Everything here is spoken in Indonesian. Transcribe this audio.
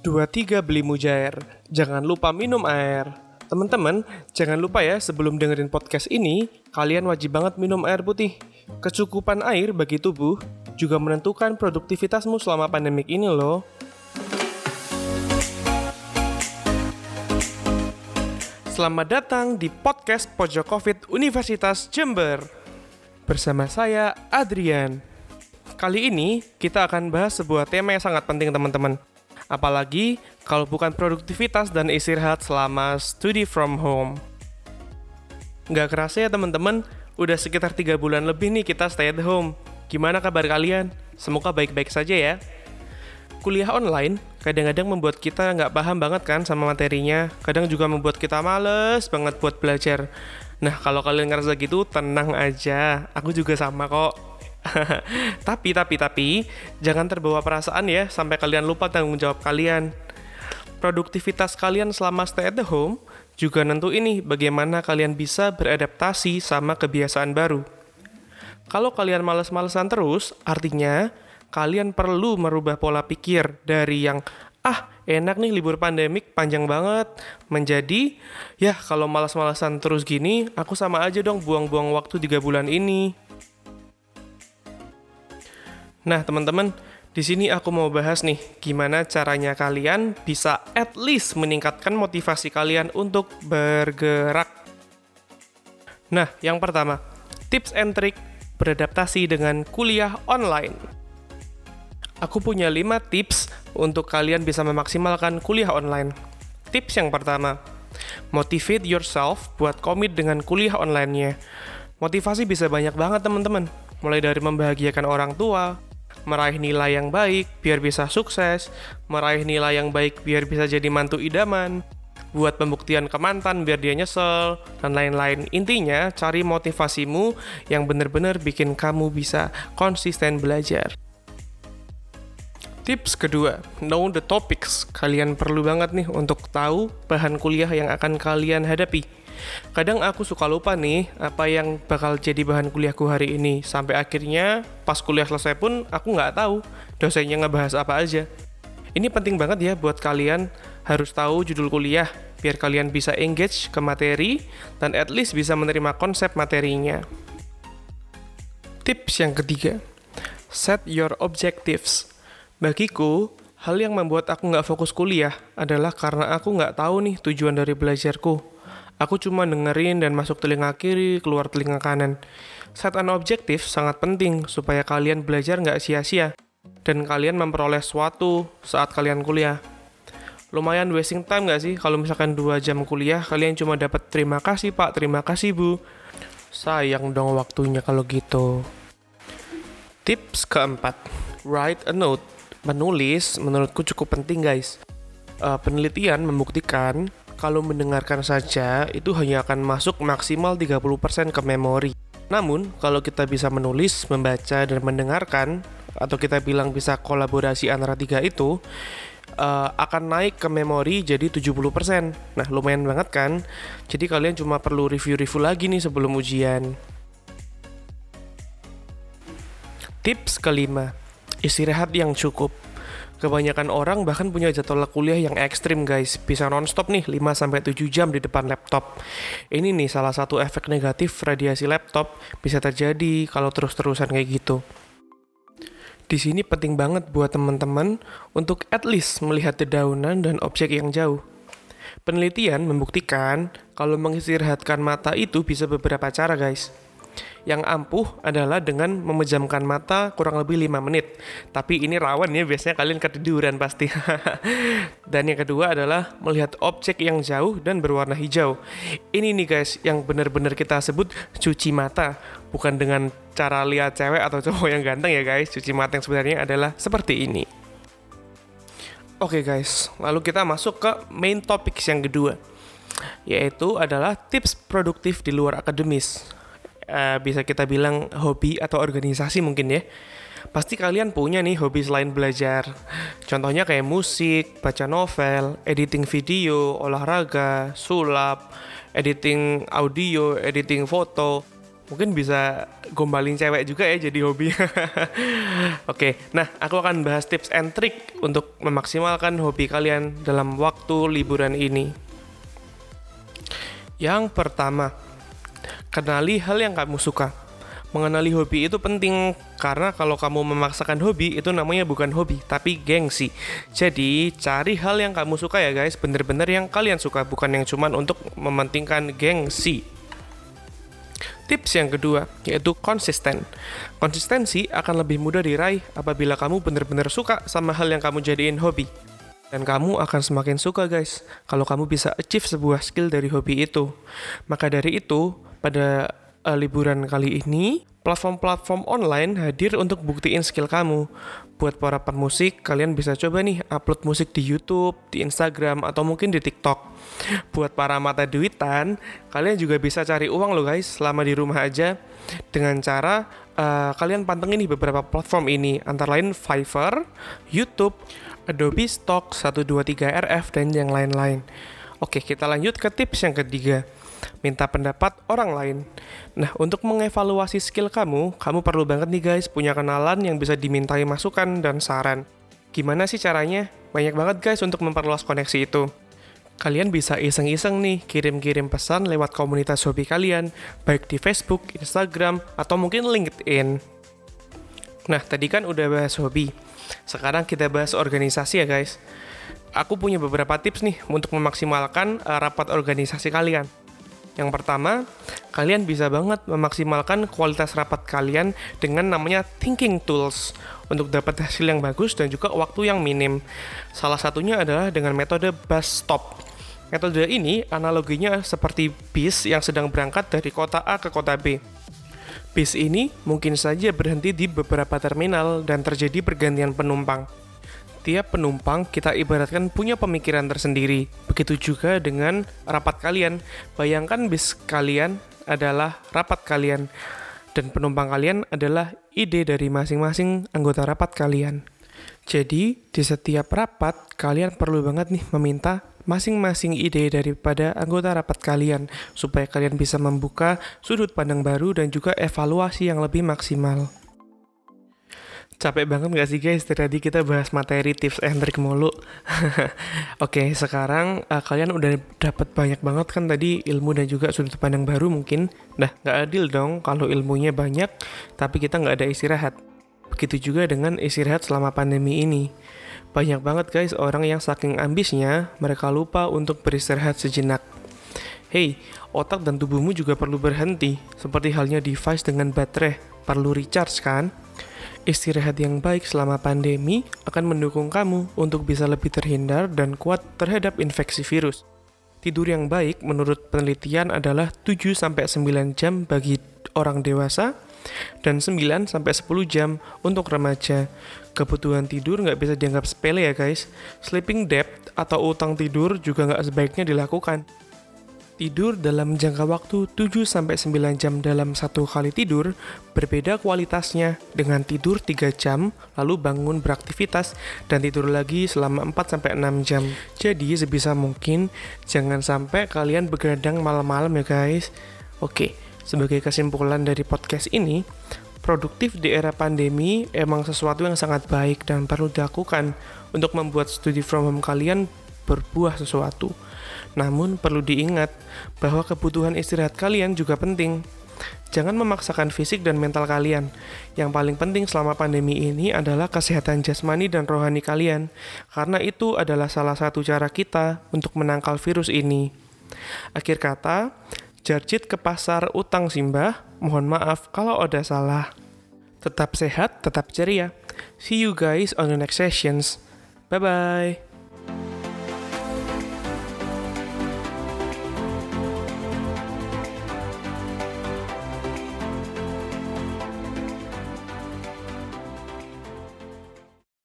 23 beli mujair. Jangan lupa minum air. Teman-teman, jangan lupa ya sebelum dengerin podcast ini, kalian wajib banget minum air putih. Kecukupan air bagi tubuh juga menentukan produktivitasmu selama pandemik ini loh. Selamat datang di podcast Pojok Covid Universitas Jember. Bersama saya Adrian. Kali ini kita akan bahas sebuah tema yang sangat penting teman-teman. Apalagi kalau bukan produktivitas dan istirahat selama study from home. Nggak kerasa ya teman-teman, udah sekitar 3 bulan lebih nih kita stay at home. Gimana kabar kalian? Semoga baik-baik saja ya. Kuliah online kadang-kadang membuat kita nggak paham banget kan sama materinya. Kadang juga membuat kita males banget buat belajar. Nah, kalau kalian ngerasa gitu, tenang aja. Aku juga sama kok. tapi, tapi, tapi, jangan terbawa perasaan ya sampai kalian lupa tanggung jawab kalian. Produktivitas kalian selama stay at the home juga nentu ini bagaimana kalian bisa beradaptasi sama kebiasaan baru. Kalau kalian males-malesan terus, artinya kalian perlu merubah pola pikir dari yang ah enak nih libur pandemik panjang banget menjadi ya kalau malas-malasan terus gini aku sama aja dong buang-buang waktu 3 bulan ini Nah, teman-teman, di sini aku mau bahas nih gimana caranya kalian bisa at least meningkatkan motivasi kalian untuk bergerak. Nah, yang pertama, tips and trick beradaptasi dengan kuliah online. Aku punya 5 tips untuk kalian bisa memaksimalkan kuliah online. Tips yang pertama, motivate yourself buat komit dengan kuliah online-nya. Motivasi bisa banyak banget teman-teman, mulai dari membahagiakan orang tua, meraih nilai yang baik biar bisa sukses, meraih nilai yang baik biar bisa jadi mantu idaman, buat pembuktian ke mantan biar dia nyesel, dan lain-lain. Intinya, cari motivasimu yang benar-benar bikin kamu bisa konsisten belajar. Tips kedua, know the topics. Kalian perlu banget nih untuk tahu bahan kuliah yang akan kalian hadapi. Kadang aku suka lupa nih apa yang bakal jadi bahan kuliahku hari ini. Sampai akhirnya pas kuliah selesai pun aku nggak tahu dosennya ngebahas apa aja. Ini penting banget ya buat kalian harus tahu judul kuliah biar kalian bisa engage ke materi dan at least bisa menerima konsep materinya. Tips yang ketiga, set your objectives. Bagiku, hal yang membuat aku nggak fokus kuliah adalah karena aku nggak tahu nih tujuan dari belajarku. Aku cuma dengerin dan masuk telinga kiri, keluar telinga kanan. Set an objektif sangat penting supaya kalian belajar nggak sia-sia dan kalian memperoleh sesuatu saat kalian kuliah. Lumayan wasting time nggak sih kalau misalkan 2 jam kuliah kalian cuma dapat terima kasih pak, terima kasih bu. Sayang dong waktunya kalau gitu. Tips keempat, write a note. Menulis menurutku cukup penting guys. Uh, penelitian membuktikan kalau mendengarkan saja itu hanya akan masuk maksimal 30% ke memori. Namun, kalau kita bisa menulis, membaca, dan mendengarkan, atau kita bilang bisa kolaborasi antara tiga itu, uh, akan naik ke memori jadi 70%. Nah, lumayan banget kan? Jadi kalian cuma perlu review-review lagi nih sebelum ujian. Tips kelima, istirahat yang cukup. Kebanyakan orang bahkan punya jadwal kuliah yang ekstrim guys, bisa nonstop nih 5-7 jam di depan laptop. Ini nih salah satu efek negatif radiasi laptop bisa terjadi kalau terus-terusan kayak gitu. Di sini penting banget buat teman-teman untuk at least melihat dedaunan dan objek yang jauh. Penelitian membuktikan kalau mengistirahatkan mata itu bisa beberapa cara guys. Yang ampuh adalah dengan memejamkan mata kurang lebih 5 menit. Tapi ini rawan ya, biasanya kalian ketiduran pasti. dan yang kedua adalah melihat objek yang jauh dan berwarna hijau. Ini nih guys, yang benar-benar kita sebut cuci mata. Bukan dengan cara lihat cewek atau cowok yang ganteng ya guys. Cuci mata yang sebenarnya adalah seperti ini. Oke okay guys, lalu kita masuk ke main topik yang kedua, yaitu adalah tips produktif di luar akademis uh, bisa kita bilang hobi atau organisasi mungkin ya. Pasti kalian punya nih hobi selain belajar. Contohnya kayak musik, baca novel, editing video, olahraga, sulap, editing audio, editing foto. Mungkin bisa gombalin cewek juga ya jadi hobi. Oke, nah aku akan bahas tips and trick untuk memaksimalkan hobi kalian dalam waktu liburan ini. Yang pertama, kenali hal yang kamu suka. Mengenali hobi itu penting karena kalau kamu memaksakan hobi itu namanya bukan hobi tapi gengsi. Jadi cari hal yang kamu suka ya guys, bener-bener yang kalian suka bukan yang cuman untuk mementingkan gengsi. Tips yang kedua yaitu konsisten. Konsistensi akan lebih mudah diraih apabila kamu benar-benar suka sama hal yang kamu jadiin hobi. Dan kamu akan semakin suka guys kalau kamu bisa achieve sebuah skill dari hobi itu. Maka dari itu, pada uh, liburan kali ini, platform-platform online hadir untuk buktiin skill kamu. Buat para pemusik, kalian bisa coba nih upload musik di YouTube, di Instagram, atau mungkin di TikTok. Buat para mata duitan, kalian juga bisa cari uang loh guys selama di rumah aja dengan cara uh, kalian pantengin nih beberapa platform ini antara lain Fiverr, YouTube, Adobe Stock 123 RF dan yang lain-lain. Oke, kita lanjut ke tips yang ketiga minta pendapat orang lain. Nah, untuk mengevaluasi skill kamu, kamu perlu banget nih guys punya kenalan yang bisa dimintai masukan dan saran. Gimana sih caranya? Banyak banget guys untuk memperluas koneksi itu. Kalian bisa iseng-iseng nih kirim-kirim pesan lewat komunitas hobi kalian, baik di Facebook, Instagram, atau mungkin LinkedIn. Nah, tadi kan udah bahas hobi. Sekarang kita bahas organisasi ya guys. Aku punya beberapa tips nih untuk memaksimalkan uh, rapat organisasi kalian. Yang pertama, kalian bisa banget memaksimalkan kualitas rapat kalian dengan namanya thinking tools untuk dapat hasil yang bagus dan juga waktu yang minim. Salah satunya adalah dengan metode bus stop. Metode ini analoginya seperti bis yang sedang berangkat dari kota A ke kota B. Bis ini mungkin saja berhenti di beberapa terminal dan terjadi pergantian penumpang. Tiap penumpang kita ibaratkan punya pemikiran tersendiri. Begitu juga dengan rapat kalian. Bayangkan bis kalian adalah rapat kalian dan penumpang kalian adalah ide dari masing-masing anggota rapat kalian. Jadi, di setiap rapat kalian perlu banget nih meminta masing-masing ide daripada anggota rapat kalian supaya kalian bisa membuka sudut pandang baru dan juga evaluasi yang lebih maksimal. Capek banget gak sih guys? Tadi kita bahas materi tips and trick mulu. Oke, sekarang uh, kalian udah dapat banyak banget kan tadi ilmu dan juga sudut pandang baru mungkin. Nah, gak adil dong kalau ilmunya banyak, tapi kita nggak ada istirahat. Begitu juga dengan istirahat selama pandemi ini. Banyak banget guys orang yang saking ambisnya, mereka lupa untuk beristirahat sejenak. Hey, otak dan tubuhmu juga perlu berhenti, seperti halnya device dengan baterai, perlu recharge kan? Istirahat yang baik selama pandemi akan mendukung kamu untuk bisa lebih terhindar dan kuat terhadap infeksi virus. Tidur yang baik menurut penelitian adalah 7-9 jam bagi orang dewasa dan 9-10 jam untuk remaja. Kebutuhan tidur nggak bisa dianggap sepele ya guys. Sleeping debt atau utang tidur juga nggak sebaiknya dilakukan. Tidur dalam jangka waktu 7-9 jam dalam satu kali tidur berbeda kualitasnya dengan tidur 3 jam, lalu bangun beraktivitas, dan tidur lagi selama 4-6 jam. Jadi sebisa mungkin jangan sampai kalian begadang malam-malam ya guys. Oke, sebagai kesimpulan dari podcast ini, produktif di era pandemi emang sesuatu yang sangat baik dan perlu dilakukan untuk membuat studi from home kalian berbuah sesuatu. Namun perlu diingat bahwa kebutuhan istirahat kalian juga penting. Jangan memaksakan fisik dan mental kalian. Yang paling penting selama pandemi ini adalah kesehatan jasmani dan rohani kalian, karena itu adalah salah satu cara kita untuk menangkal virus ini. Akhir kata, jarjit ke pasar utang simbah, mohon maaf kalau ada salah. Tetap sehat, tetap ceria. See you guys on the next sessions. Bye-bye.